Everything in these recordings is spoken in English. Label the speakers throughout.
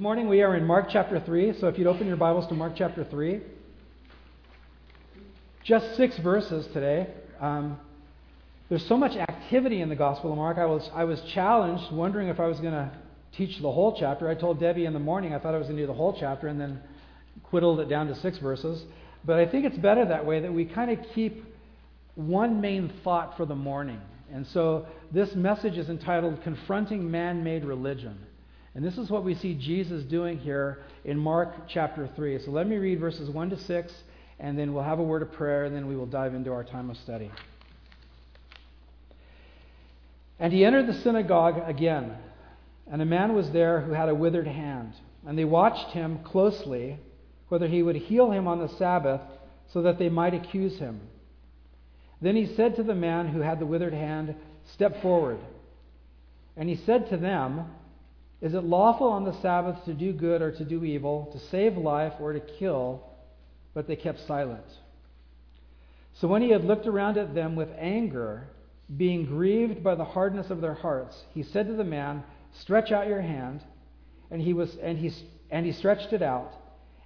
Speaker 1: Morning we are in Mark chapter 3, so if you'd open your Bibles to Mark chapter 3. Just six verses today. Um, there's so much activity in the Gospel of Mark. I was, I was challenged, wondering if I was going to teach the whole chapter. I told Debbie in the morning I thought I was going to do the whole chapter and then whittled it down to six verses. But I think it's better that way, that we kind of keep one main thought for the morning. And so this message is entitled Confronting Man Made Religion. And this is what we see Jesus doing here in Mark chapter 3. So let me read verses 1 to 6, and then we'll have a word of prayer, and then we will dive into our time of study. And he entered the synagogue again, and a man was there who had a withered hand. And they watched him closely, whether he would heal him on the Sabbath, so that they might accuse him. Then he said to the man who had the withered hand, Step forward. And he said to them, Is it lawful on the Sabbath to do good or to do evil, to save life or to kill? But they kept silent. So when he had looked around at them with anger, being grieved by the hardness of their hearts, he said to the man, Stretch out your hand. And he, was, and, he, and he stretched it out,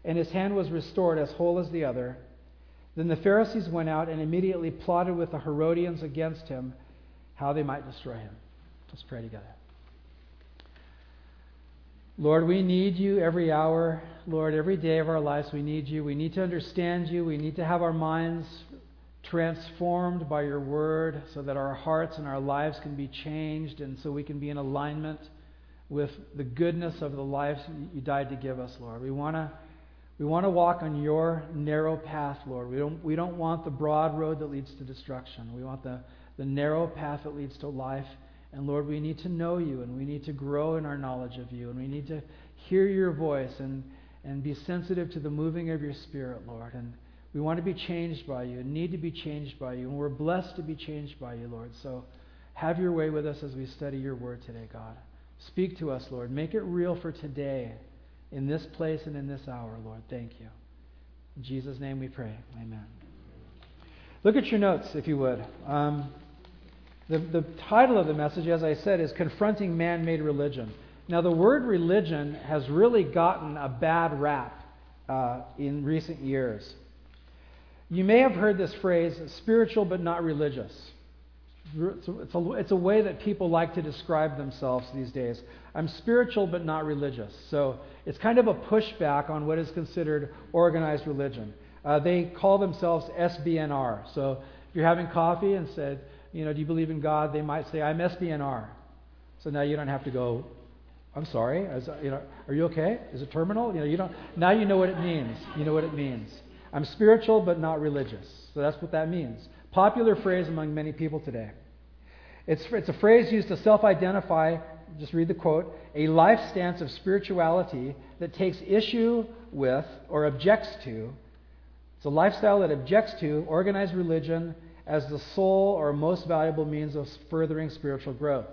Speaker 1: and his hand was restored as whole as the other. Then the Pharisees went out and immediately plotted with the Herodians against him how they might destroy him. Let's pray together. Lord, we need you every hour. Lord, every day of our lives, we need you. We need to understand you. We need to have our minds transformed by your word so that our hearts and our lives can be changed and so we can be in alignment with the goodness of the lives you died to give us, Lord. We want to we want to walk on your narrow path, Lord. We don't, we don't want the broad road that leads to destruction. We want the, the narrow path that leads to life. And Lord, we need to know you and we need to grow in our knowledge of you and we need to hear your voice and, and be sensitive to the moving of your spirit, Lord. And we want to be changed by you and need to be changed by you. And we're blessed to be changed by you, Lord. So have your way with us as we study your word today, God. Speak to us, Lord. Make it real for today in this place and in this hour, Lord. Thank you. In Jesus' name we pray. Amen. Look at your notes, if you would. Um, the, the title of the message, as I said, is Confronting Man Made Religion. Now, the word religion has really gotten a bad rap uh, in recent years. You may have heard this phrase, spiritual but not religious. It's a, it's, a, it's a, way that people like to describe themselves these days. I'm spiritual but not religious. So it's kind of a pushback on what is considered organized religion. Uh, they call themselves SBNR. So if you're having coffee and said, you know, do you believe in God? They might say, I'm SBNR. So now you don't have to go, I'm sorry, you know, are you okay? Is it terminal? You know, you don't, now you know what it means. You know what it means. I'm spiritual but not religious. So that's what that means. Popular phrase among many people today. It's, it's a phrase used to self identify, just read the quote, a life stance of spirituality that takes issue with or objects to. It's a lifestyle that objects to organized religion as the sole or most valuable means of furthering spiritual growth.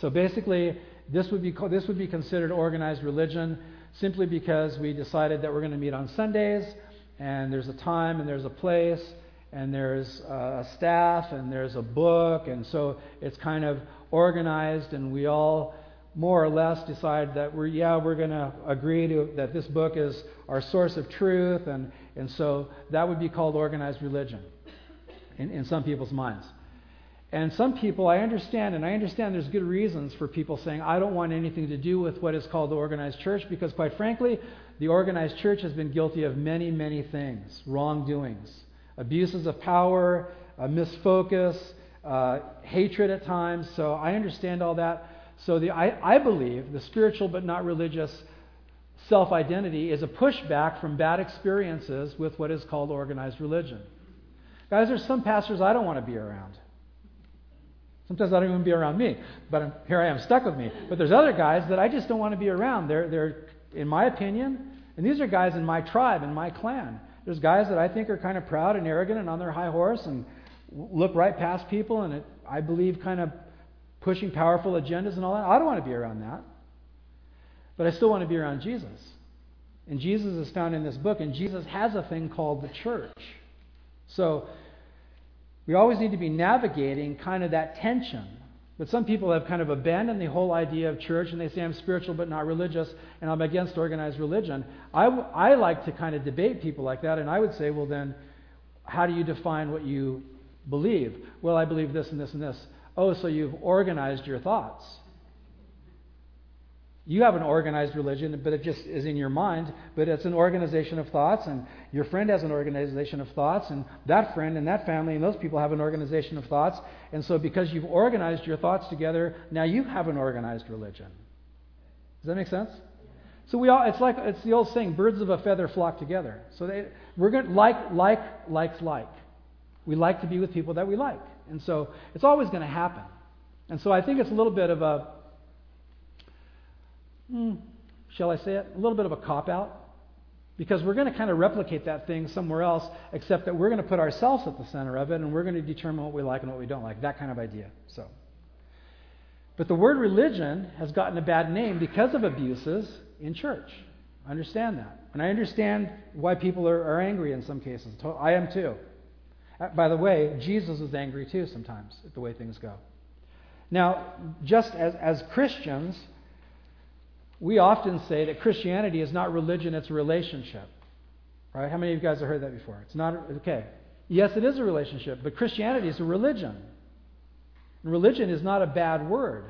Speaker 1: So basically, this would be, this would be considered organized religion simply because we decided that we're going to meet on Sundays and there's a time and there's a place and there's a staff and there's a book, and so it's kind of organized, and we all more or less decide that we're yeah we're going to agree to that this book is our source of truth, and and so that would be called organized religion in, in some people's minds. And some people, I understand, and I understand there's good reasons for people saying, I don't want anything to do with what is called the organized church, because quite frankly, the organized church has been guilty of many, many things, wrongdoings abuses of power, uh, misfocus, uh, hatred at times. So I understand all that. So the, I, I believe the spiritual but not religious self identity is a pushback from bad experiences with what is called organized religion. Guys, there's some pastors I don't want to be around. Sometimes I don't even be around me, but I'm, here I am stuck with me. But there's other guys that I just don't want to be around. They're, they're, in my opinion, and these are guys in my tribe, in my clan. There's guys that I think are kind of proud and arrogant and on their high horse and look right past people and it, I believe kind of pushing powerful agendas and all that. I don't want to be around that. But I still want to be around Jesus. And Jesus is found in this book, and Jesus has a thing called the church. So we always need to be navigating kind of that tension But some people have kind of abandoned the whole idea of church and they say, I'm spiritual but not religious and I'm against organized religion. I, I like to kind of debate people like that and I would say, well, then, how do you define what you believe? Well, I believe this and this and this. Oh, so you've organized your thoughts. You have an organized religion, but it just is in your mind. But it's an organization of thoughts, and your friend has an organization of thoughts, and that friend and that family and those people have an organization of thoughts. And so, because you've organized your thoughts together, now you have an organized religion. Does that make sense? So we all, it's like it's the old saying, birds of a feather flock together. So they, we're going to like, like, likes like. We like to be with people that we like. And so it's always going to happen. And so I think it's a little bit of a hmm, shall I say it, a little bit of a cop out. Because we're going to kind of replicate that thing somewhere else, except that we're going to put ourselves at the center of it and we're going to determine what we like and what we don't like. That kind of idea. So. But the word religion has gotten a bad name because of abuses in church. I understand that. And I understand why people are, are angry in some cases. I am too. Uh, by the way, Jesus is angry too sometimes at the way things go. Now, just as, as Christians, we often say that Christianity is not religion, it's a relationship. Right? How many of you guys have heard that before? It's not, okay. Yes, it is a relationship, but Christianity is a religion. And religion is not a bad word.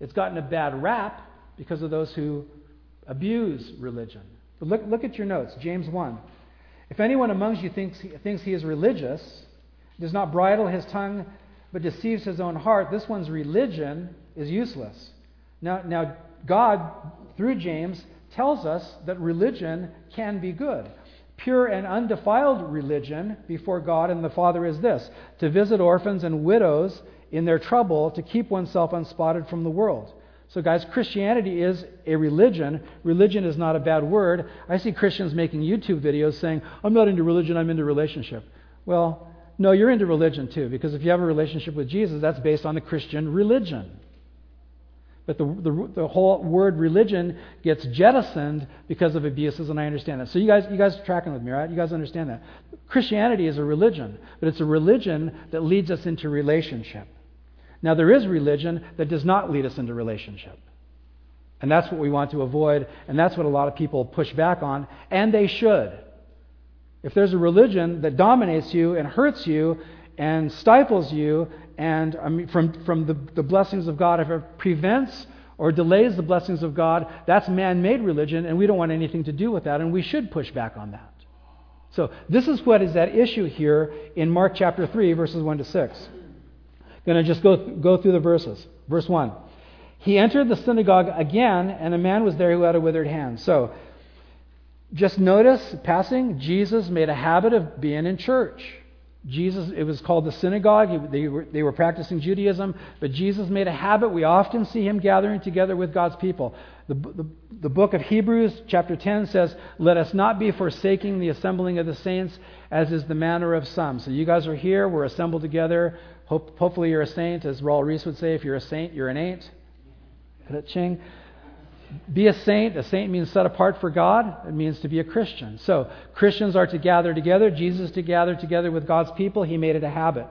Speaker 1: It's gotten a bad rap because of those who abuse religion. But look, look at your notes, James 1. If anyone amongst you thinks he, thinks he is religious, does not bridle his tongue, but deceives his own heart, this one's religion is useless. Now, now God, through James, tells us that religion can be good. Pure and undefiled religion before God and the Father is this to visit orphans and widows in their trouble, to keep oneself unspotted from the world. So, guys, Christianity is a religion. Religion is not a bad word. I see Christians making YouTube videos saying, I'm not into religion, I'm into relationship. Well, no, you're into religion too, because if you have a relationship with Jesus, that's based on the Christian religion. But the, the, the, whole word religion gets jettisoned because of abuses, and I understand that. So you guys, you guys are tracking with me, right? You guys understand that. Christianity is a religion, but it's a religion that leads us into relationship. Now, there is religion that does not lead us into relationship. And that's what we want to avoid, and that's what a lot of people push back on, and they should. If there's a religion that dominates you and hurts you and stifles you and I mean, from, from the, the blessings of God, if it prevents or delays the blessings of God, that's man made religion, and we don't want anything to do with that, and we should push back on that. So, this is what is at issue here in Mark chapter 3, verses 1 to 6. I'm Going to just go, go through the verses. Verse 1. He entered the synagogue again, and a man was there who had a withered hand. So, just notice, passing, Jesus made a habit of being in church. Jesus, it was called the synagogue. They were, they were practicing Judaism, but Jesus made a habit. We often see him gathering together with God's people. The, the, the, book of Hebrews, chapter 10, says, Let us not be forsaking the assembling of the saints, as is the manner of some. So you guys are here. We're assembled together. Hope, hopefully you're a saint. As Raul Ries would say, if you're a saint, you're an ain't. Ching. Be a saint. A saint means set apart for God. It means to be a Christian. So Christians are to gather together. Jesus to gather together with God's people. He made it a habit.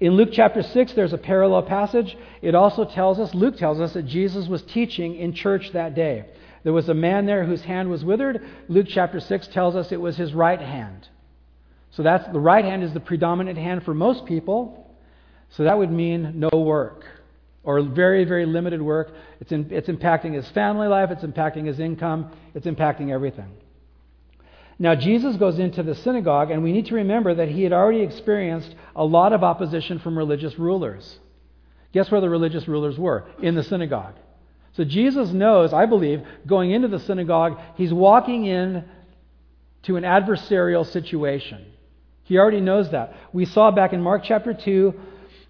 Speaker 1: In Luke chapter 6, there's a parallel passage. It also tells us, Luke tells us, that Jesus was teaching in church that day. There was a man there whose hand was withered. Luke chapter 6 tells us it was his right hand. So that's the right hand is the predominant hand for most people. So that would mean no work or very, very limited work. It's, in, it's impacting his family life, it's impacting his income, it's impacting everything. Now, Jesus goes into the synagogue, and we need to remember that he had already experienced a lot of opposition from religious rulers. Guess where the religious rulers were? In the synagogue. So Jesus knows, I believe, going into the synagogue, he's walking in to an adversarial situation. He already knows that. We saw back in Mark chapter 2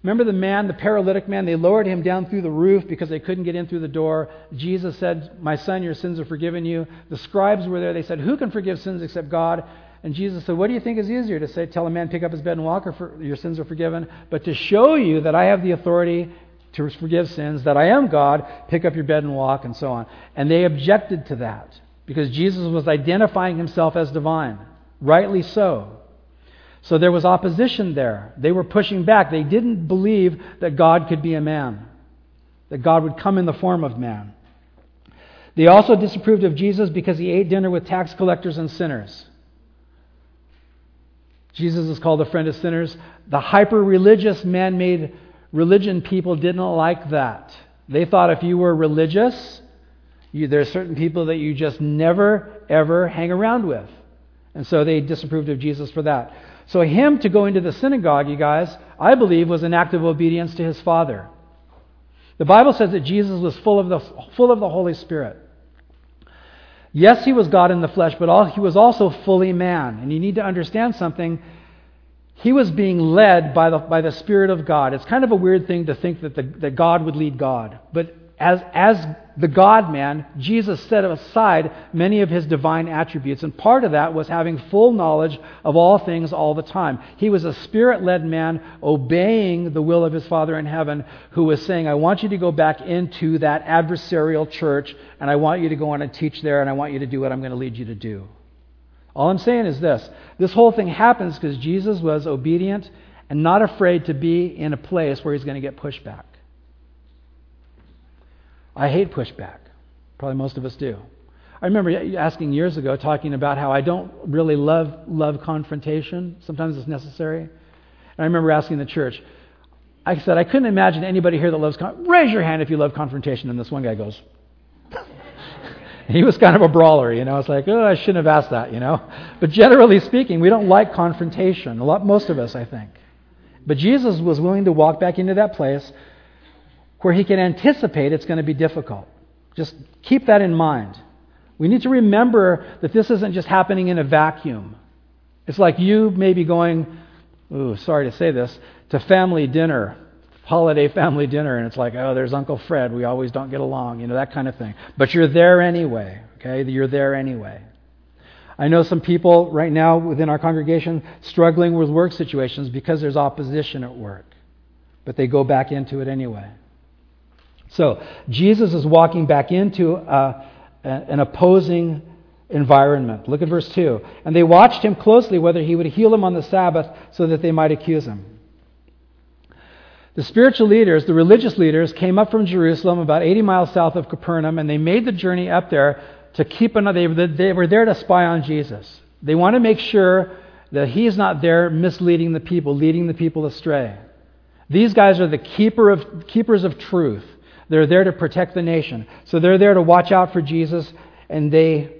Speaker 1: Remember the man, the paralytic man? They lowered him down through the roof because they couldn't get in through the door. Jesus said, My son, your sins are forgiven you. The scribes were there. They said, Who can forgive sins except God? And Jesus said, What do you think is easier to say, tell a man, pick up his bed and walk, or for, your sins are forgiven? But to show you that I have the authority to forgive sins, that I am God, pick up your bed and walk, and so on. And they objected to that because Jesus was identifying himself as divine. Rightly so. So there was opposition there. They were pushing back. They didn't believe that God could be a man, that God would come in the form of man. They also disapproved of Jesus because he ate dinner with tax collectors and sinners. Jesus is called a friend of sinners. The hyper religious, man made religion people didn't like that. They thought if you were religious, you, there are certain people that you just never, ever hang around with. And so they disapproved of Jesus for that. So, him to go into the synagogue, you guys, I believe was an act of obedience to his Father. The Bible says that Jesus was full of the, full of the Holy Spirit. Yes, he was God in the flesh, but all, he was also fully man. And you need to understand something. He was being led by the, by the Spirit of God. It's kind of a weird thing to think that, the, that God would lead God. But as, as the God man, Jesus set aside many of his divine attributes. And part of that was having full knowledge of all things all the time. He was a spirit led man obeying the will of his Father in heaven, who was saying, I want you to go back into that adversarial church, and I want you to go on and teach there, and I want you to do what I'm going to lead you to do. All I'm saying is this this whole thing happens because Jesus was obedient and not afraid to be in a place where he's going to get pushback. I hate pushback. Probably most of us do. I remember asking years ago, talking about how I don't really love, love confrontation. Sometimes it's necessary. And I remember asking the church, I said, I couldn't imagine anybody here that loves con- Raise your hand if you love confrontation. And this one guy goes, he was kind of a brawler, you know. It's like, oh, I shouldn't have asked that, you know. But generally speaking, we don't like confrontation. A lot, most of us, I think. But Jesus was willing to walk back into that place where he can anticipate it's going to be difficult. Just keep that in mind. We need to remember that this isn't just happening in a vacuum. It's like you maybe going, ooh, sorry to say this, to family dinner, holiday family dinner, and it's like, oh, there's Uncle Fred. We always don't get along, you know, that kind of thing. But you're there anyway, okay? You're there anyway. I know some people right now within our congregation struggling with work situations because there's opposition at work, but they go back into it anyway. So Jesus is walking back into uh, an opposing environment. Look at verse 2. And they watched him closely whether he would heal them on the Sabbath so that they might accuse him. The spiritual leaders, the religious leaders, came up from Jerusalem about 80 miles south of Capernaum, and they made the journey up there to keep another. They were there to spy on Jesus. They want to make sure that he's not there misleading the people, leading the people astray. These guys are the keeper of, keepers of truth. They're there to protect the nation. So they're there to watch out for Jesus, and they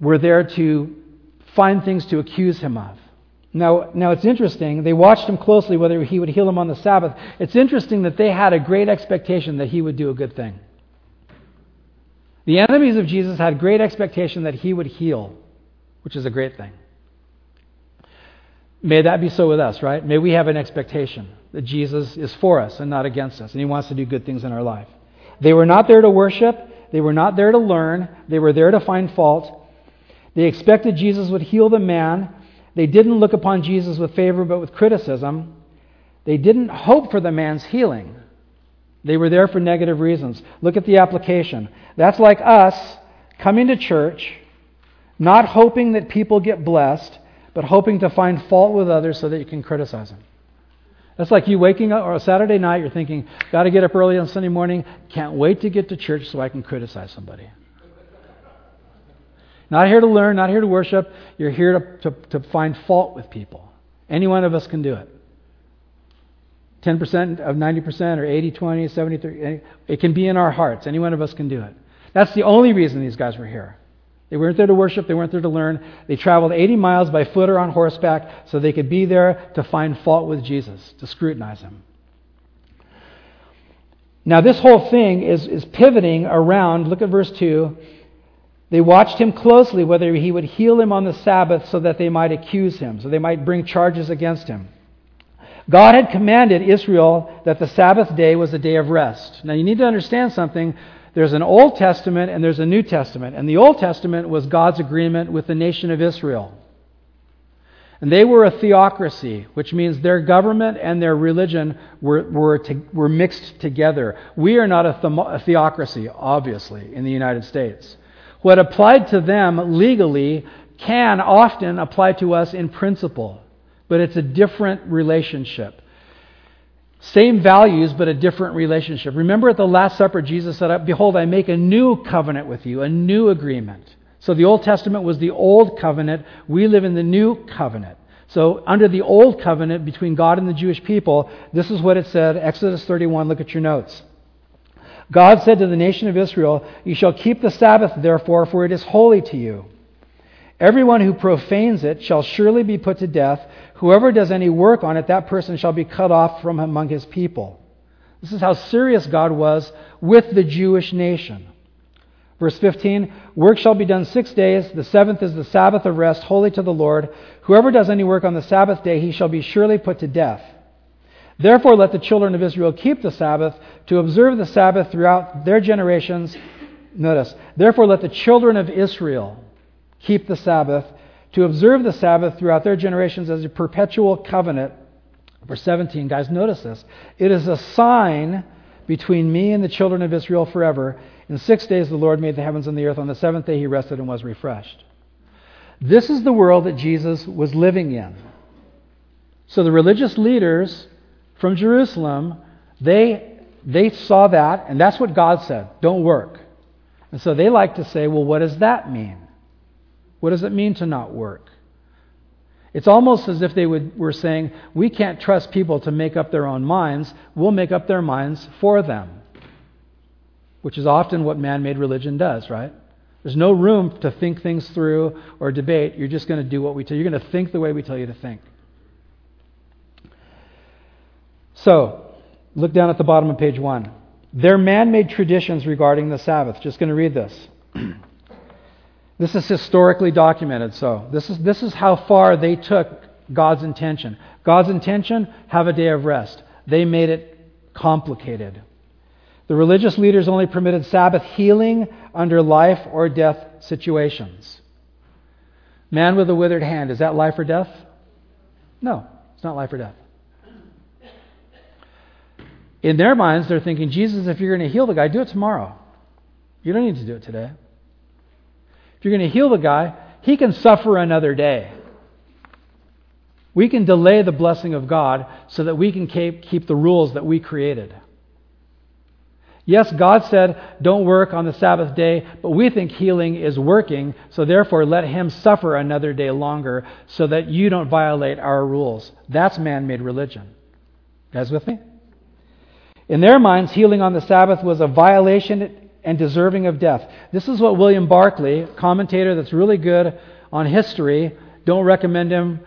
Speaker 1: were there to find things to accuse him of. Now, now it's interesting. They watched him closely whether he would heal him on the Sabbath. It's interesting that they had a great expectation that he would do a good thing. The enemies of Jesus had great expectation that he would heal, which is a great thing. May that be so with us, right? May we have an expectation that Jesus is for us and not against us, and he wants to do good things in our life. They were not there to worship, they were not there to learn, they were there to find fault. They expected Jesus would heal the man. They didn't look upon Jesus with favor but with criticism. They didn't hope for the man's healing. They were there for negative reasons. Look at the application. That's like us coming to church, not hoping that people get blessed, but hoping to find fault with others so that you can criticize them. That's like you waking up, on a Saturday night, you're thinking, got to get up early on Sunday morning, can't wait to get to church so I can criticize somebody. Not here to learn, not here to worship. You're here to, to, to find fault with people. Any one of us can do it. 10% of 90% or 80, 20, 70, 30. It can be in our hearts. Any one of us can do it. That's the only reason these guys were here. They weren't there to worship, they weren't there to learn. They traveled 80 miles by foot or on horseback so they could be there to find fault with Jesus, to scrutinize him. Now, this whole thing is, is pivoting around, look at verse 2. They watched him closely whether he would heal him on the Sabbath so that they might accuse him, so they might bring charges against him. God had commanded Israel that the Sabbath day was a day of rest. Now, you need to understand something. There's an Old Testament and there's a New Testament. And the Old Testament was God's agreement with the nation of Israel. And they were a theocracy, which means their government and their religion were, were, to, were mixed together. We are not a, a theocracy, obviously, in the United States. What applied to them legally can often apply to us in principle, but it's a different relationship. Same values, but a different relationship. Remember at the Last Supper, Jesus said, Behold, I make a new covenant with you, a new agreement. So the Old Testament was the old covenant. We live in the new covenant. So, under the old covenant between God and the Jewish people, this is what it said Exodus 31. Look at your notes. God said to the nation of Israel, You shall keep the Sabbath, therefore, for it is holy to you. Everyone who profanes it shall surely be put to death. Whoever does any work on it, that person shall be cut off from among his people. This is how serious God was with the Jewish nation. Verse 15 Work shall be done six days. The seventh is the Sabbath of rest, holy to the Lord. Whoever does any work on the Sabbath day, he shall be surely put to death. Therefore, let the children of Israel keep the Sabbath, to observe the Sabbath throughout their generations. Notice, therefore, let the children of Israel keep the Sabbath, to observe the Sabbath throughout their generations as a perpetual covenant. Verse 17, guys, notice this. It is a sign between me and the children of Israel forever. In six days the Lord made the heavens and the earth. On the seventh day he rested and was refreshed. This is the world that Jesus was living in. So the religious leaders from Jerusalem, they, they saw that, and that's what God said don't work. And so they like to say, well, what does that mean? What does it mean to not work? It's almost as if they would, were saying, we can't trust people to make up their own minds, we'll make up their minds for them. Which is often what man made religion does, right? There's no room to think things through or debate. You're just going to do what we tell you. You're going to think the way we tell you to think. So, look down at the bottom of page one. Their man made traditions regarding the Sabbath. Just going to read this. this is historically documented, so this is, this is how far they took God's intention. God's intention, have a day of rest. They made it complicated. The religious leaders only permitted Sabbath healing under life or death situations. Man with a withered hand, is that life or death? No, it's not life or death. In their minds, they're thinking, Jesus, if you're going to heal the guy, do it tomorrow. You don't need to do it today. You're going to heal the guy, he can suffer another day. We can delay the blessing of God so that we can keep the rules that we created. Yes, God said, don't work on the Sabbath day, but we think healing is working, so therefore let him suffer another day longer so that you don't violate our rules. That's man made religion. You guys with me? In their minds, healing on the Sabbath was a violation and deserving of death. This is what William Barclay, commentator that's really good on history, don't recommend him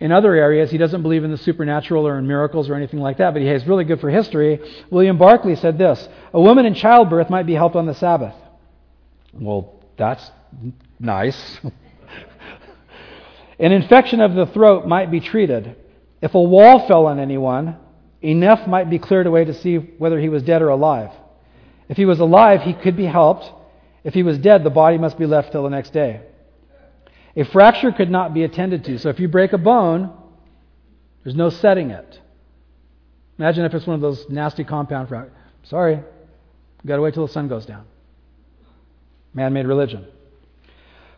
Speaker 1: in other areas. He doesn't believe in the supernatural or in miracles or anything like that, but he is really good for history. William Barclay said this A woman in childbirth might be helped on the Sabbath. Well, that's nice. An infection of the throat might be treated. If a wall fell on anyone, enough might be cleared away to see whether he was dead or alive. If he was alive, he could be helped. If he was dead, the body must be left till the next day. A fracture could not be attended to. So if you break a bone, there's no setting it. Imagine if it's one of those nasty compound fractures. Sorry, you've got to wait till the sun goes down. Man made religion.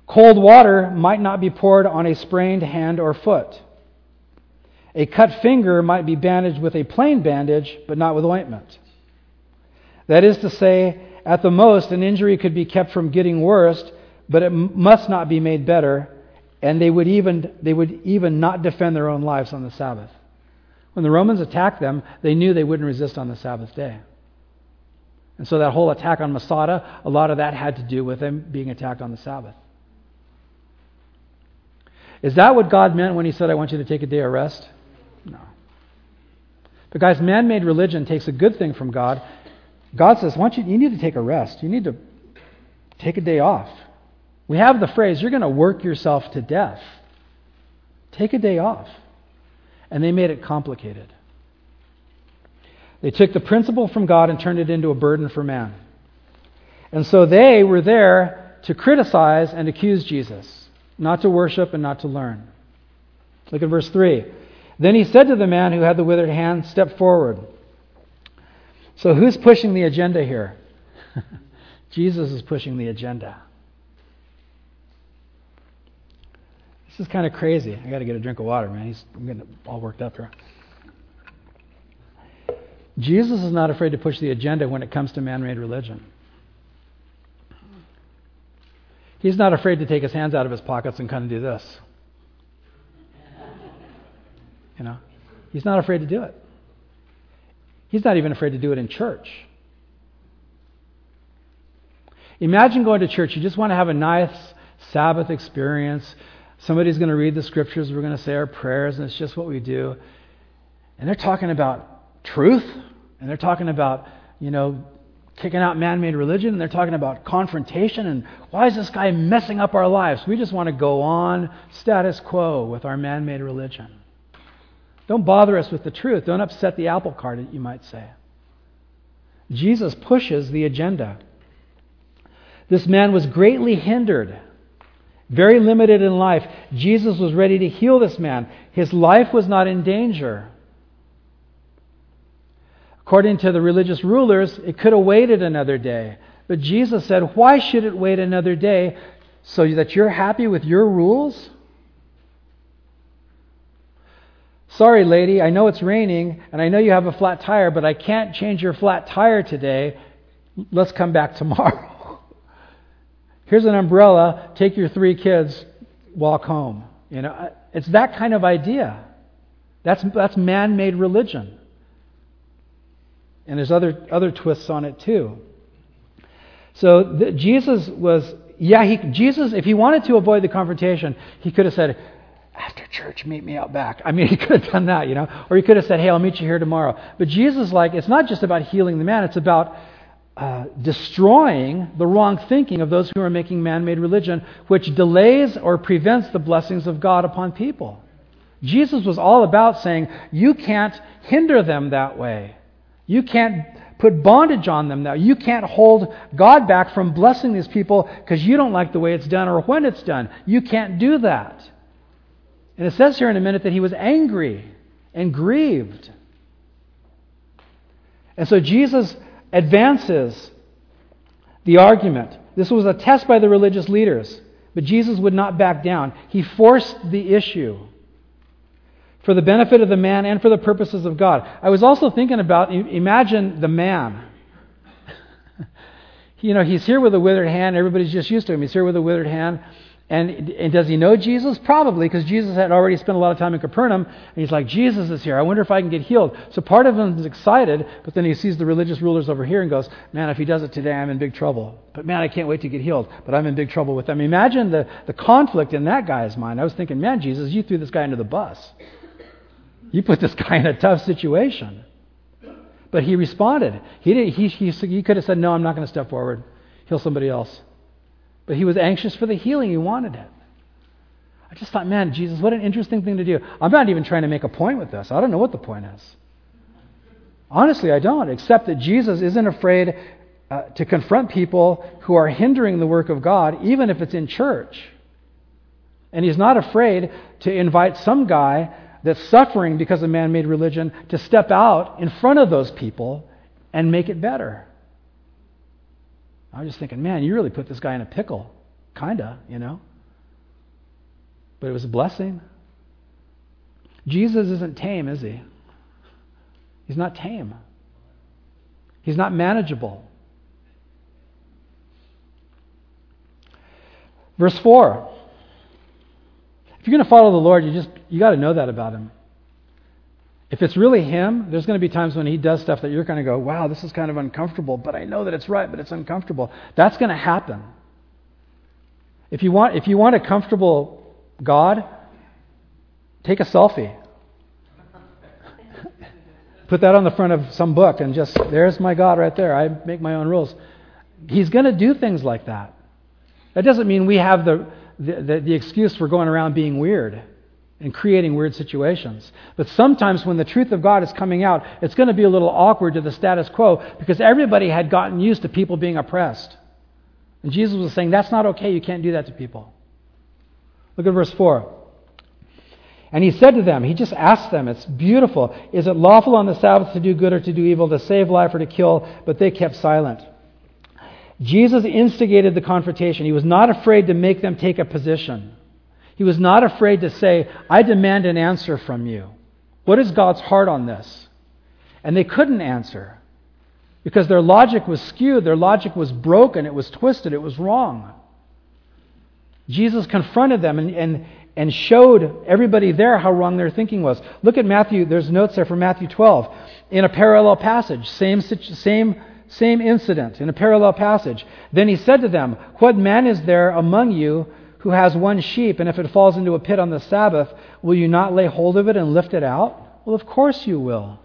Speaker 1: Cold water might not be poured on a sprained hand or foot. A cut finger might be bandaged with a plain bandage, but not with ointment. That is to say, at the most, an injury could be kept from getting worse, but it must not be made better, and they would even, they would even not defend their own lives on the Sabbath. When the Romans attacked them, they knew they wouldn't resist on the Sabbath day. And so that whole attack on Masada, a lot of that had to do with them being attacked on the Sabbath. Is that what God meant when He said, I want you to take a day of rest? No. But guys, man-made religion takes a good thing from God. God says, "Want you, you need to take a rest. You need to take a day off." We have the phrase, "You're going to work yourself to death." Take a day off. And they made it complicated. They took the principle from God and turned it into a burden for man. And so they were there to criticize and accuse Jesus, not to worship and not to learn. Look at verse 3. Then he said to the man who had the withered hand, Step forward. So who's pushing the agenda here? Jesus is pushing the agenda. This is kind of crazy. I got to get a drink of water, man. He's, I'm getting all worked up here. Jesus is not afraid to push the agenda when it comes to man made religion. He's not afraid to take his hands out of his pockets and kind of do this. You know, he's not afraid to do it. He's not even afraid to do it in church. Imagine going to church. You just want to have a nice Sabbath experience. Somebody's going to read the scriptures. We're going to say our prayers, and it's just what we do. And they're talking about truth, and they're talking about, you know, kicking out man made religion, and they're talking about confrontation, and why is this guy messing up our lives? We just want to go on status quo with our man made religion. Don't bother us with the truth. Don't upset the apple cart, you might say. Jesus pushes the agenda. This man was greatly hindered, very limited in life. Jesus was ready to heal this man. His life was not in danger. According to the religious rulers, it could have waited another day. But Jesus said, Why should it wait another day so that you're happy with your rules? Sorry, lady, I know it's raining and I know you have a flat tire, but I can't change your flat tire today. Let's come back tomorrow. Here's an umbrella. Take your three kids, walk home. You know, it's that kind of idea. That's, that's man made religion. And there's other, other twists on it too. So the, Jesus was, yeah, he, Jesus, if he wanted to avoid the confrontation, he could have said, after church, meet me out back. I mean, he could have done that, you know, or he could have said, hey, I'll meet you here tomorrow. But Jesus, like, it's not just about healing the man, it's about uh, destroying the wrong thinking of those who are making man made religion, which delays or prevents the blessings of God upon people. Jesus was all about saying, you can't hinder them that way. You can't put bondage on them now. You can't hold God back from blessing these people because you don't like the way it's done or when it's done. You can't do that. And it says here in a minute that he was angry and grieved. And so Jesus advances the argument. This was a test by the religious leaders, but Jesus would not back down. He forced the issue for the benefit of the man and for the purposes of God. I was also thinking about imagine the man. you know, he's here with a withered hand. Everybody's just used to him. He's here with a withered hand. And, and does he know Jesus? Probably, because Jesus had already spent a lot of time in Capernaum. And he's like, Jesus is here. I wonder if I can get healed. So part of him is excited, but then he sees the religious rulers over here and goes, Man, if he does it today, I'm in big trouble. But man, I can't wait to get healed. But I'm in big trouble with them. Imagine the, the conflict in that guy's mind. I was thinking, Man, Jesus, you threw this guy under the bus. You put this guy in a tough situation. But he responded. He, did, he, he, he could have said, No, I'm not going to step forward. Heal somebody else. But he was anxious for the healing. He wanted it. I just thought, man, Jesus, what an interesting thing to do. I'm not even trying to make a point with this. I don't know what the point is. Honestly, I don't, except that Jesus isn't afraid uh, to confront people who are hindering the work of God, even if it's in church. And he's not afraid to invite some guy that's suffering because of man made religion to step out in front of those people and make it better. I was just thinking, man, you really put this guy in a pickle. Kinda, you know. But it was a blessing. Jesus isn't tame, is he? He's not tame. He's not manageable. Verse 4. If you're going to follow the Lord, you just you got to know that about him. If it's really Him, there's going to be times when He does stuff that you're going to go, wow, this is kind of uncomfortable, but I know that it's right, but it's uncomfortable. That's going to happen. If you want, if you want a comfortable God, take a selfie. Put that on the front of some book and just, there's my God right there. I make my own rules. He's going to do things like that. That doesn't mean we have the, the, the, the excuse for going around being weird and creating weird situations. But sometimes when the truth of God is coming out, it's going to be a little awkward to the status quo because everybody had gotten used to people being oppressed. And Jesus was saying, that's not okay. You can't do that to people. Look at verse 4. And he said to them, he just asked them, it's beautiful. Is it lawful on the Sabbath to do good or to do evil, to save life or to kill? But they kept silent. Jesus instigated the confrontation. He was not afraid to make them take a position. He was not afraid to say, I demand an answer from you. What is God's heart on this? And they couldn't answer because their logic was skewed, their logic was broken, it was twisted, it was wrong. Jesus confronted them and, and, and showed everybody there how wrong their thinking was. Look at Matthew, there's notes there from Matthew 12 in a parallel passage, same, same, same incident in a parallel passage. Then he said to them, What man is there among you who has one sheep, and if it falls into a pit on the Sabbath, will you not lay hold of it and lift it out? Well, of course you will.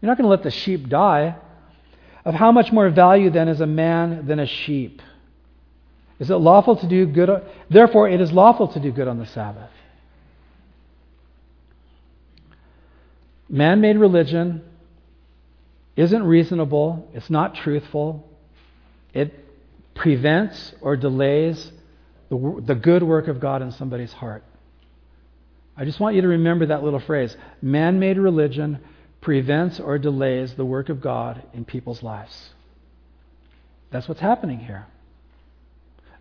Speaker 1: You're not going to let the sheep die. Of how much more value then is a man than a sheep? Is it lawful to do good? Therefore, it is lawful to do good on the Sabbath. Man made religion isn't reasonable, it's not truthful, it prevents or delays the, the good work of God in somebody's heart. I just want you to remember that little phrase man made religion prevents or delays the work of God in people's lives. That's what's happening here.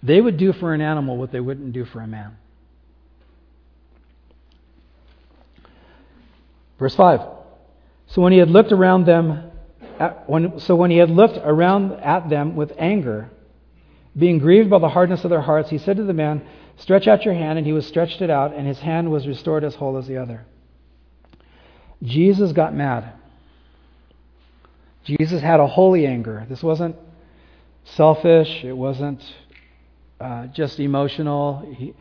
Speaker 1: They would do for an animal what they wouldn't do for a man. Verse 5. So when he had looked around them, at, when, so when he had looked around at them with anger, being grieved by the hardness of their hearts, he said to the man, Stretch out your hand, and he was stretched it out, and his hand was restored as whole as the other. Jesus got mad. Jesus had a holy anger. This wasn't selfish, it wasn't uh, just emotional. He,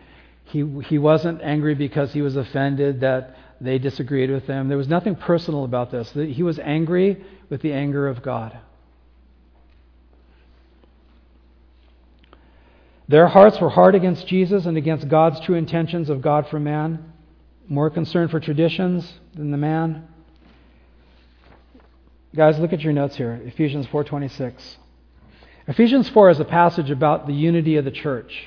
Speaker 1: he, he wasn't angry because he was offended that they disagreed with him. There was nothing personal about this. He was angry with the anger of God. Their hearts were hard against Jesus and against God's true intentions of God for man, more concerned for traditions than the man. Guys, look at your notes here. Ephesians 4:26. Ephesians 4 is a passage about the unity of the church.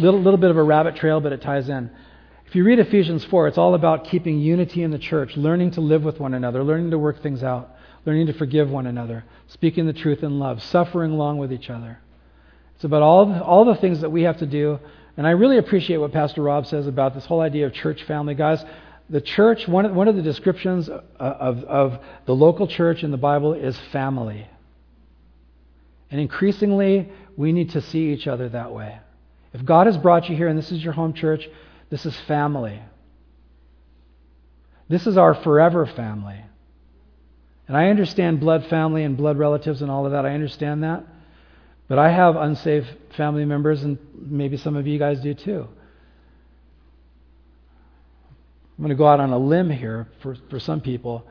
Speaker 1: Little little bit of a rabbit trail, but it ties in. If you read Ephesians 4, it's all about keeping unity in the church, learning to live with one another, learning to work things out, learning to forgive one another, speaking the truth in love, suffering along with each other. It's about all, all the things that we have to do. And I really appreciate what Pastor Rob says about this whole idea of church family. Guys, the church, one of, one of the descriptions of, of, of the local church in the Bible is family. And increasingly, we need to see each other that way. If God has brought you here and this is your home church, this is family. This is our forever family. And I understand blood family and blood relatives and all of that. I understand that. But I have unsafe family members, and maybe some of you guys do too. I'm going to go out on a limb here for, for some people.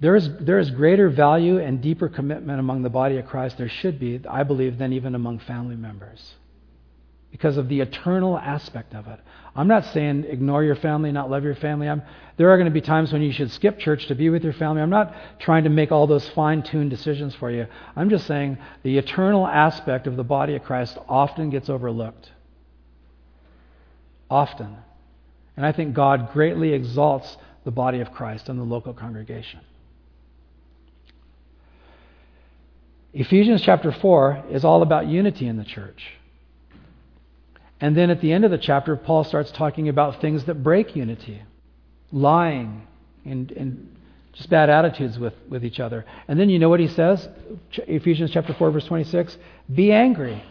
Speaker 1: There is, there is greater value and deeper commitment among the body of Christ, there should be, I believe, than even among family members because of the eternal aspect of it. I'm not saying ignore your family, not love your family. I'm, there are going to be times when you should skip church to be with your family. I'm not trying to make all those fine tuned decisions for you. I'm just saying the eternal aspect of the body of Christ often gets overlooked. Often. And I think God greatly exalts the body of Christ and the local congregation. Ephesians chapter 4 is all about unity in the church. And then at the end of the chapter, Paul starts talking about things that break unity lying and, and just bad attitudes with, with each other. And then you know what he says? Ephesians chapter 4, verse 26 Be angry.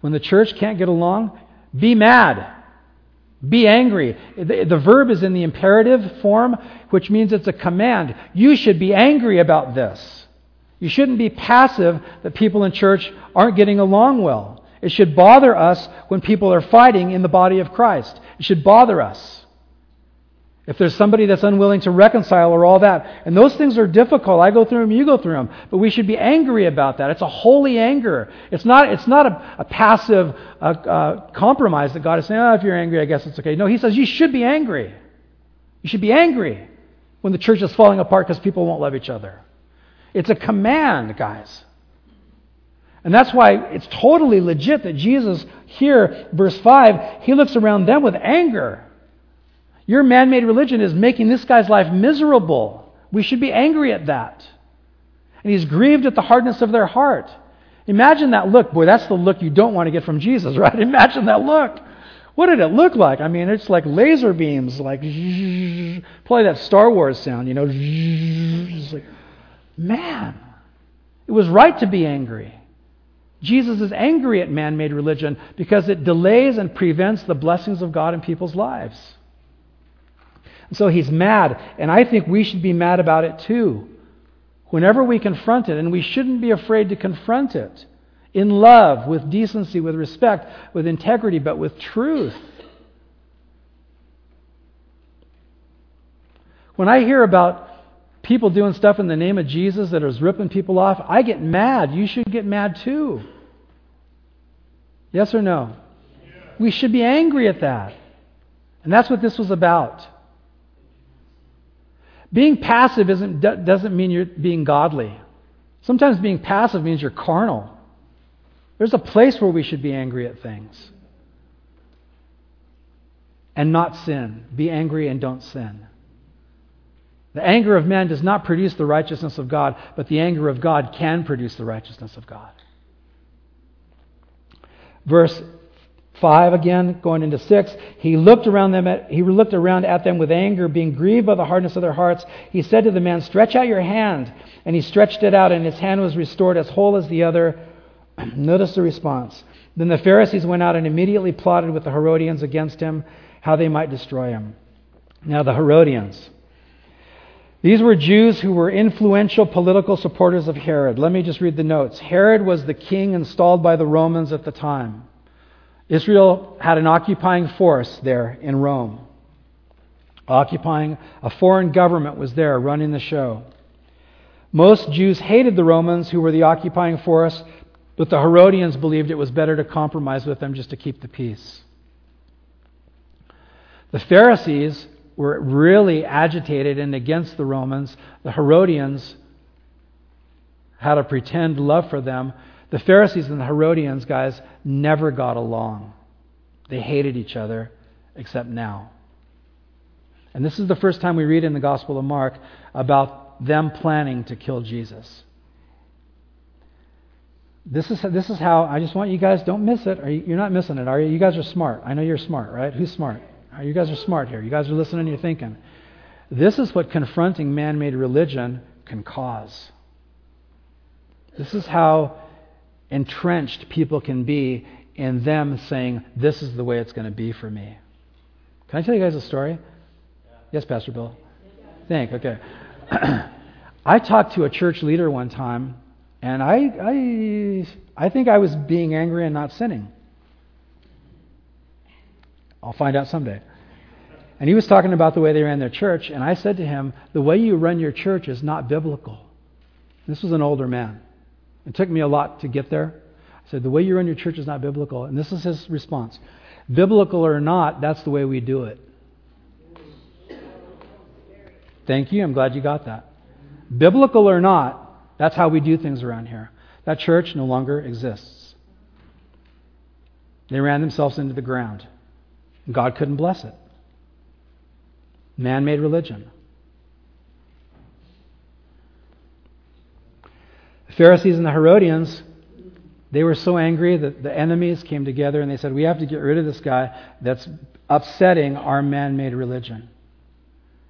Speaker 1: When the church can't get along, be mad. Be angry. The, the, verb is in the imperative form, which means it's a command. You should be angry about this. You shouldn't be passive that people in church aren't getting along well. It should bother us when people are fighting in the body of Christ. It should bother us. If there's somebody that's unwilling to reconcile or all that, and those things are difficult, I go through them, you go through them, but we should be angry about that. It's a holy anger. It's not, it's not a, a passive uh, uh, compromise that God is saying, oh, if you're angry, I guess it's okay. No, He says you should be angry. You should be angry when the church is falling apart because people won't love each other. It's a command, guys. And that's why it's totally legit that Jesus, here, verse 5, he looks around them with anger. Your man made religion is making this guy's life miserable. We should be angry at that. And he's grieved at the hardness of their heart. Imagine that look. Boy, that's the look you don't want to get from Jesus, right? Imagine that look. What did it look like? I mean, it's like laser beams, like play that Star Wars sound, you know. Like, man, it was right to be angry. Jesus is angry at man made religion because it delays and prevents the blessings of God in people's lives. And so he's mad, and I think we should be mad about it too. Whenever we confront it, and we shouldn't be afraid to confront it in love, with decency, with respect, with integrity, but with truth. When I hear about people doing stuff in the name of Jesus that is ripping people off, I get mad. You should get mad too. Yes or no? We should be angry at that. And that's what this was about. Being passive isn't, doesn't mean you're being godly. Sometimes being passive means you're carnal. There's a place where we should be angry at things and not sin. Be angry and don't sin. The anger of man does not produce the righteousness of God, but the anger of God can produce the righteousness of God. Verse 5 again, going into 6. He looked around them at, he looked around at them with anger, being grieved by the hardness of their hearts. He said to the man, Stretch out your hand. And he stretched it out, and his hand was restored as whole as the other. Notice the response. Then the Pharisees went out and immediately plotted with the Herodians against him, how they might destroy him. Now, the Herodians. These were Jews who were influential political supporters of Herod. Let me just read the notes. Herod was the king installed by the Romans at the time. Israel had an occupying force there in Rome. Occupying a foreign government was there running the show. Most Jews hated the Romans who were the occupying force, but the Herodians believed it was better to compromise with them just to keep the peace. The Pharisees were really agitated and against the Romans. The Herodians had a pretend love for them. The Pharisees and the Herodians, guys, never got along. They hated each other, except now. And this is the first time we read in the Gospel of Mark about them planning to kill Jesus. This is, this is how, I just want you guys, don't miss it. You, you're not missing it, are you? You guys are smart. I know you're smart, right? Who's smart? You guys are smart here. You guys are listening and you're thinking. This is what confronting man made religion can cause. This is how entrenched people can be in them saying, This is the way it's going to be for me. Can I tell you guys a story? Yes, Pastor Bill? Think, okay. I talked to a church leader one time, and I, I, I think I was being angry and not sinning. I'll find out someday. And he was talking about the way they ran their church, and I said to him, The way you run your church is not biblical. This was an older man. It took me a lot to get there. I said, The way you run your church is not biblical. And this is his response Biblical or not, that's the way we do it. Thank you. I'm glad you got that. Biblical or not, that's how we do things around here. That church no longer exists. They ran themselves into the ground. God couldn't bless it. Man made religion. The Pharisees and the Herodians, they were so angry that the enemies came together and they said, We have to get rid of this guy that's upsetting our man made religion.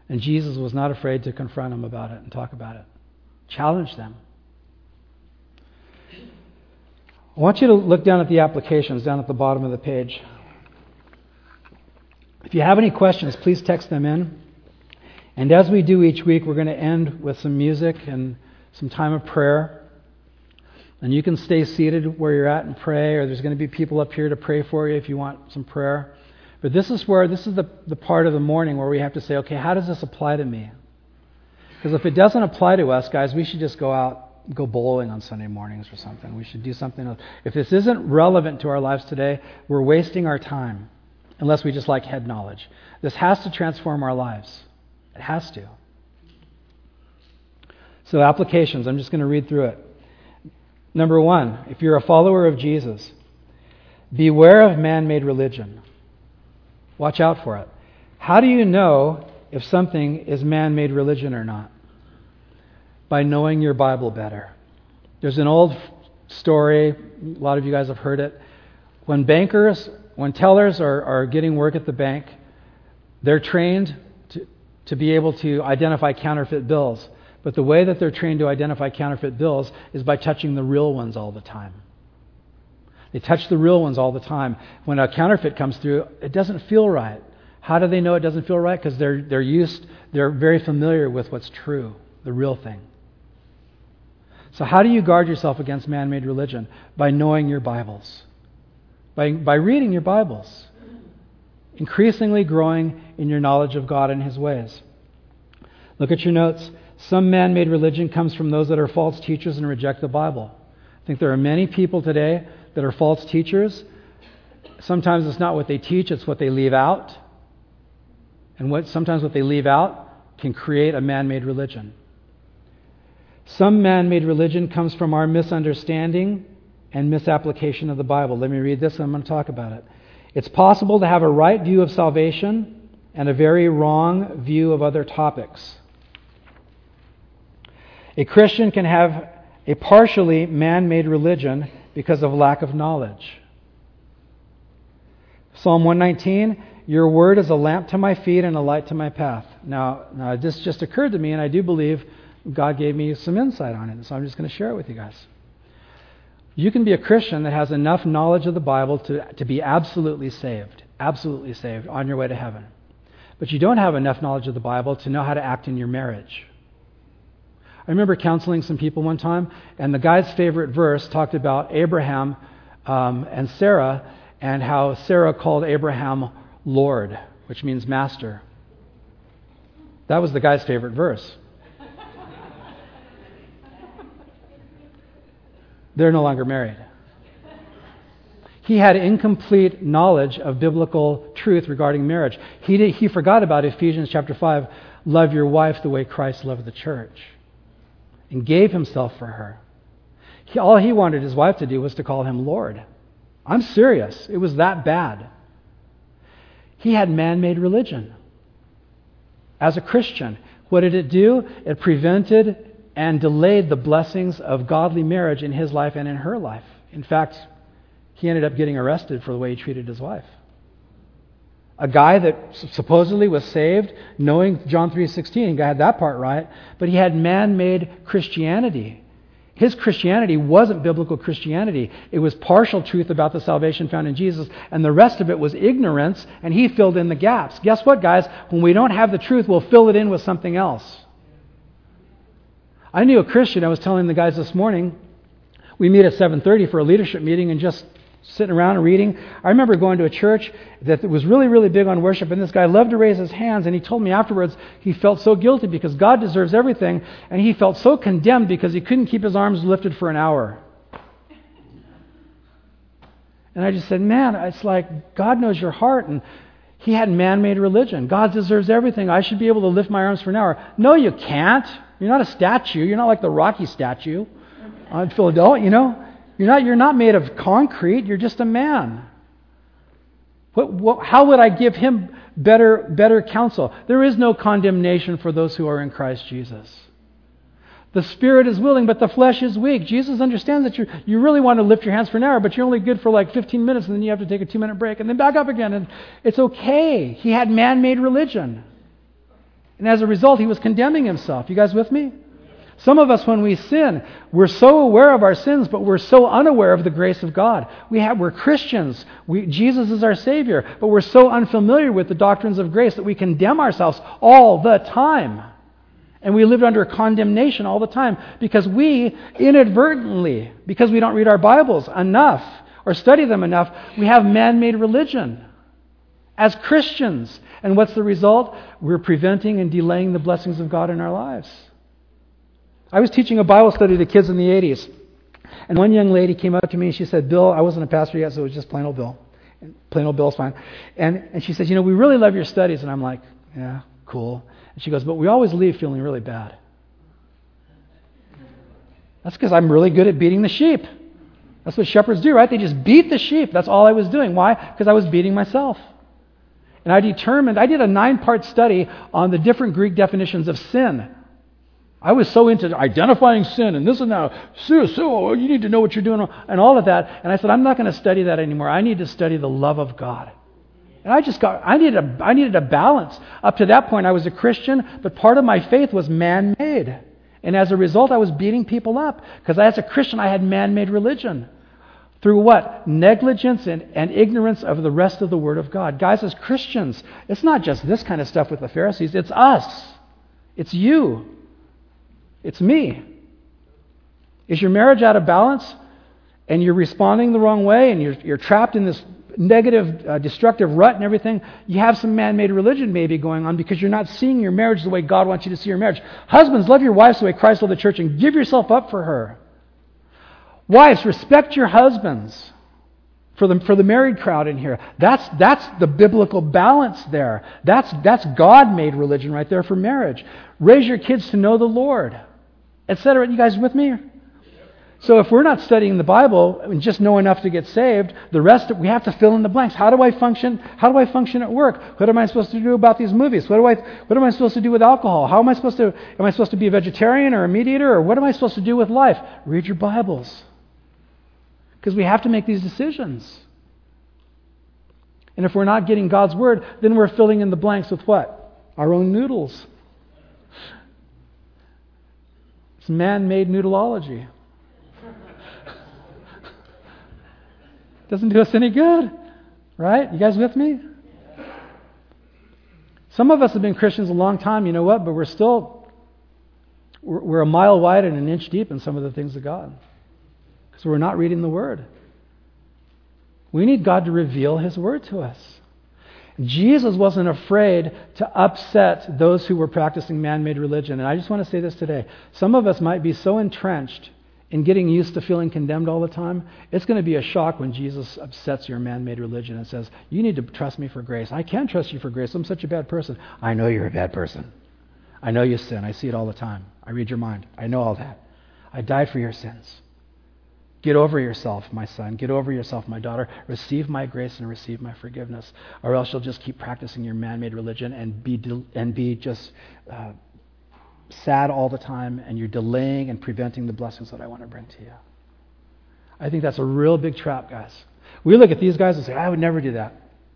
Speaker 1: And Jesus was not afraid to confront them about it and talk about it, challenge them. I want you to look down at the applications down at the bottom of the page. If you have any questions, please text them in. And as we do each week, we're going to end with some music and some time of prayer. And you can stay seated where you're at and pray, or there's going to be people up here to pray for you if you want some prayer. But this is where, this is the, the part of the morning where we have to say, okay, how does this apply to me? Because if it doesn't apply to us, guys, we should just go out, go bowling on Sunday mornings or something. We should do something else. If this isn't relevant to our lives today, we're wasting our time unless we just like head knowledge. This has to transform our lives. It has to. So, applications, I'm just going to read through it. Number one, if you're a follower of Jesus, beware of man made religion. Watch out for it. How do you know if something is man made religion or not? By knowing your Bible better. There's an old story. A lot of you guys have heard it. When bankers, when tellers are, are getting work at the bank, they're trained to, to be able to identify counterfeit bills. But the way that they're trained to identify counterfeit bills is by touching the real ones all the time. They touch the real ones all the time. When a counterfeit comes through, it doesn't feel right. How do they know it doesn't feel right? Because they're, they're used, they're very familiar with what's true, the real thing. So, how do you guard yourself against man made religion? By knowing your Bibles, by, by reading your Bibles, increasingly growing in your knowledge of God and His ways. Look at your notes. Some man made religion comes from those that are false teachers and reject the Bible. I think there are many people today that are false teachers. Sometimes it's not what they teach, it's what they leave out. And what, sometimes what they leave out can create a man made religion. Some man made religion comes from our misunderstanding and misapplication of the Bible. Let me read this and I'm going to talk about it. It's possible to have a right view of salvation and a very wrong view of other topics. A Christian can have a partially man made religion because of lack of knowledge. Psalm 119 Your word is a lamp to my feet and a light to my path. Now, now, this just occurred to me, and I do believe God gave me some insight on it, so I'm just going to share it with you guys. You can be a Christian that has enough knowledge of the Bible to, to be absolutely saved, absolutely saved on your way to heaven. But you don't have enough knowledge of the Bible to know how to act in your marriage. I remember counseling some people one time, and the guy's favorite verse talked about Abraham um, and Sarah and how Sarah called Abraham Lord, which means master. That was the guy's favorite verse. They're no longer married. He had incomplete knowledge of biblical truth regarding marriage. He, did, he forgot about Ephesians chapter 5 love your wife the way Christ loved the church and gave himself for her. He, all he wanted his wife to do was to call him Lord. I'm serious. It was that bad. He had man made religion. As a Christian, what did it do? It prevented and delayed the blessings of godly marriage in his life and in her life. In fact, he ended up getting arrested for the way he treated his wife. A guy that supposedly was saved, knowing John 3:16, he had that part right, but he had man-made Christianity. His Christianity wasn't biblical Christianity. It was partial truth about the salvation found in Jesus, and the rest of it was ignorance, and he filled in the gaps. Guess what, guys? When we don't have the truth, we'll fill it in with something else. I knew a Christian, I was telling the guys this morning, we meet at 7:30 for a leadership meeting and just sitting around and reading. I remember going to a church that was really, really big on worship, and this guy loved to raise his hands, and he told me afterwards he felt so guilty because God deserves everything, and he felt so condemned because he couldn't keep his arms lifted for an hour. And I just said, man, it's like God knows your heart, and he had man made religion. God deserves everything. I should be able to lift my arms for an hour. No, you can't. You're not a statue. You're not like the Rocky statue on Philadelphia, you know. You're not, you're not made of concrete, you're just a man. What, what, how would I give him better, better counsel? There is no condemnation for those who are in Christ Jesus. The spirit is willing, but the flesh is weak. Jesus understands that you you really want to lift your hands for an hour, but you're only good for like 15 minutes, and then you have to take a two minute break and then back up again. And it's okay. He had man made religion. And as a result, he was condemning himself. You guys with me? Some of us, when we sin, we're so aware of our sins, but we're so unaware of the grace of God. We have, we're Christians. We, Jesus is our Savior, but we're so unfamiliar with the doctrines of grace that we condemn ourselves all the time. And we live under condemnation all the time because we inadvertently, because we don't read our Bibles enough or study them enough, we have man made religion as Christians. And what's the result? We're preventing and delaying the blessings of God in our lives. I was teaching a Bible study to kids in the 80s. And one young lady came up to me and she said, Bill, I wasn't a pastor yet, so it was just plain old Bill. And plain old Bill's fine. And, and she says, You know, we really love your studies. And I'm like, Yeah, cool. And she goes, But we always leave feeling really bad. That's because I'm really good at beating the sheep. That's what shepherds do, right? They just beat the sheep. That's all I was doing. Why? Because I was beating myself. And I determined, I did a nine part study on the different Greek definitions of sin. I was so into identifying sin and this and that. Sue, Sue, oh, you need to know what you're doing and all of that. And I said, I'm not going to study that anymore. I need to study the love of God. And I just got, I needed, a, I needed a balance. Up to that point, I was a Christian, but part of my faith was man made. And as a result, I was beating people up because as a Christian, I had man made religion. Through what? Negligence and, and ignorance of the rest of the Word of God. Guys, as Christians, it's not just this kind of stuff with the Pharisees, it's us. It's you. It's me. Is your marriage out of balance and you're responding the wrong way and you're, you're trapped in this negative, uh, destructive rut and everything? You have some man made religion maybe going on because you're not seeing your marriage the way God wants you to see your marriage. Husbands, love your wives the way Christ loved the church and give yourself up for her. Wives, respect your husbands. For the, for the married crowd in here, that's, that's the biblical balance there. That's, that's God made religion right there for marriage. Raise your kids to know the Lord etc. You guys with me? So if we're not studying the Bible and just know enough to get saved, the rest of, we have to fill in the blanks. How do I function? How do I function at work? What am I supposed to do about these movies? What do I what am I supposed to do with alcohol? How am I supposed to am I supposed to be a vegetarian or a meat eater or what am I supposed to do with life? Read your Bibles. Because we have to make these decisions. And if we're not getting God's word, then we're filling in the blanks with what? Our own noodles. It's man made noodleology. Doesn't do us any good, right? You guys with me? Some of us have been Christians a long time, you know what? But we're still, we're, we're a mile wide and an inch deep in some of the things of God. Because we're not reading the Word. We need God to reveal His Word to us. Jesus wasn't afraid to upset those who were practicing man made religion. And I just want to say this today. Some of us might be so entrenched in getting used to feeling condemned all the time, it's going to be a shock when Jesus upsets your man made religion and says, You need to trust me for grace. I can't trust you for grace. I'm such a bad person. I know you're a bad person. I know you sin. I see it all the time. I read your mind. I know all that. I died for your sins. Get over yourself, my son. Get over yourself, my daughter. Receive my grace and receive my forgiveness, or else you'll just keep practicing your man-made religion and be de- and be just uh, sad all the time, and you're delaying and preventing the blessings that I want to bring to you. I think that's a real big trap, guys. We look at these guys and say, "I would never do that."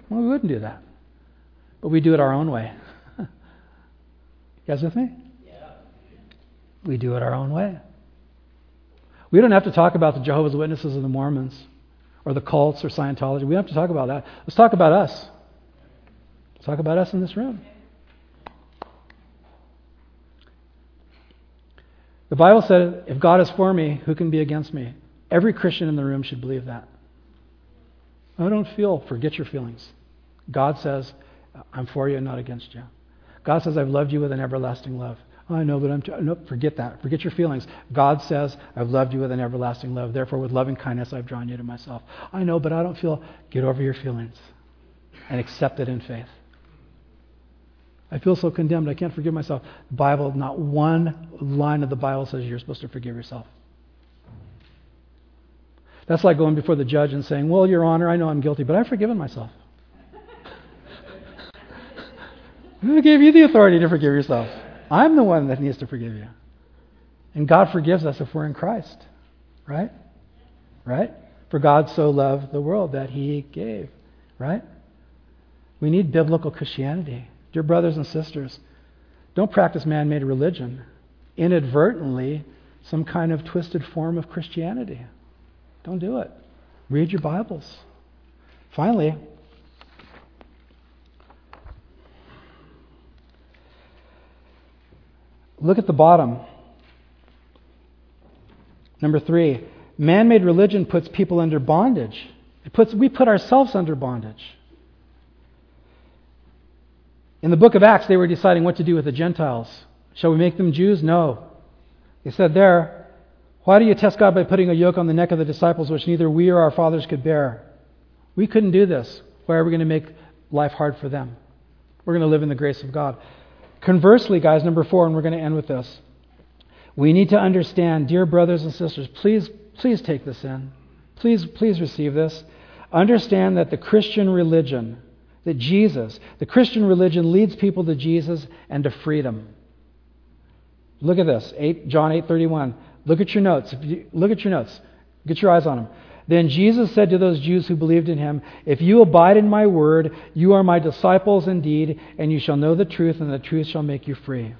Speaker 1: Well, we wouldn't do that, but we do it our own way. you guys with me? Yeah. We do it our own way. We don't have to talk about the Jehovah's Witnesses or the Mormons or the cults or Scientology. We don't have to talk about that. Let's talk about us. Let's talk about us in this room. The Bible said, if God is for me, who can be against me? Every Christian in the room should believe that. I don't feel, forget your feelings. God says, I'm for you and not against you. God says, I've loved you with an everlasting love. I know, but I'm. T- no, forget that. Forget your feelings. God says, I've loved you with an everlasting love. Therefore, with loving kindness, I've drawn you to myself. I know, but I don't feel. Get over your feelings and accept it in faith. I feel so condemned. I can't forgive myself. The Bible, not one line of the Bible says you're supposed to forgive yourself. That's like going before the judge and saying, Well, Your Honor, I know I'm guilty, but I've forgiven myself. Who gave you the authority to forgive yourself? I'm the one that needs to forgive you. And God forgives us if we're in Christ. Right? Right? For God so loved the world that he gave. Right? We need biblical Christianity. Dear brothers and sisters, don't practice man made religion. Inadvertently, some kind of twisted form of Christianity. Don't do it. Read your Bibles. Finally, Look at the bottom. Number three, man made religion puts people under bondage. It puts, we put ourselves under bondage. In the book of Acts, they were deciding what to do with the Gentiles. Shall we make them Jews? No. They said there, Why do you test God by putting a yoke on the neck of the disciples which neither we or our fathers could bear? We couldn't do this. Why are we going to make life hard for them? We're going to live in the grace of God. Conversely, guys, number four, and we're going to end with this. We need to understand, dear brothers and sisters, please, please take this in. Please, please receive this. Understand that the Christian religion, that Jesus, the Christian religion leads people to Jesus and to freedom. Look at this, 8, John 8:31. Look at your notes. Look at your notes. Get your eyes on them. Then Jesus said to those Jews who believed in him, If you abide in my word, you are my disciples indeed, and you shall know the truth, and the truth shall make you free.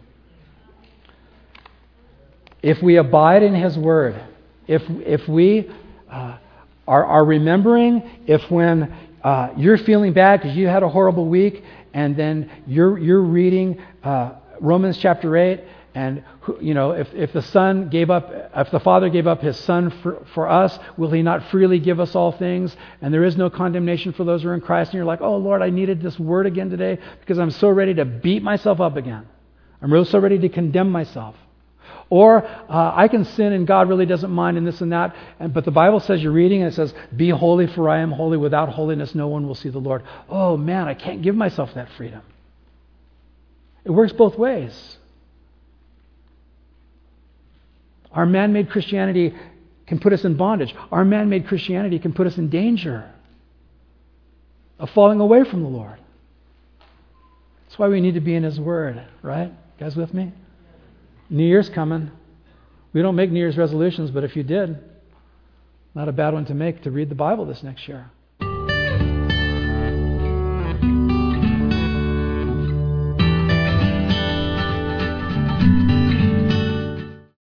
Speaker 1: If we abide in his word, if, if we uh, are, are remembering, if when uh, you're feeling bad because you had a horrible week, and then you're, you're reading uh, Romans chapter 8, and you know, if, if the Son gave up, if the Father gave up His Son for, for us, will He not freely give us all things? And there is no condemnation for those who are in Christ. And you're like, oh Lord, I needed this word again today because I'm so ready to beat myself up again. I'm really so ready to condemn myself. Or uh, I can sin and God really doesn't mind and this and that. And, but the Bible says you're reading and it says, Be holy for I am holy. Without holiness, no one will see the Lord. Oh man, I can't give myself that freedom. It works both ways. Our man made Christianity can put us in bondage. Our man made Christianity can put us in danger of falling away from the Lord. That's why we need to be in His Word, right? You guys with me? New Year's coming. We don't make New Year's resolutions, but if you did, not a bad one to make to read the Bible this next year.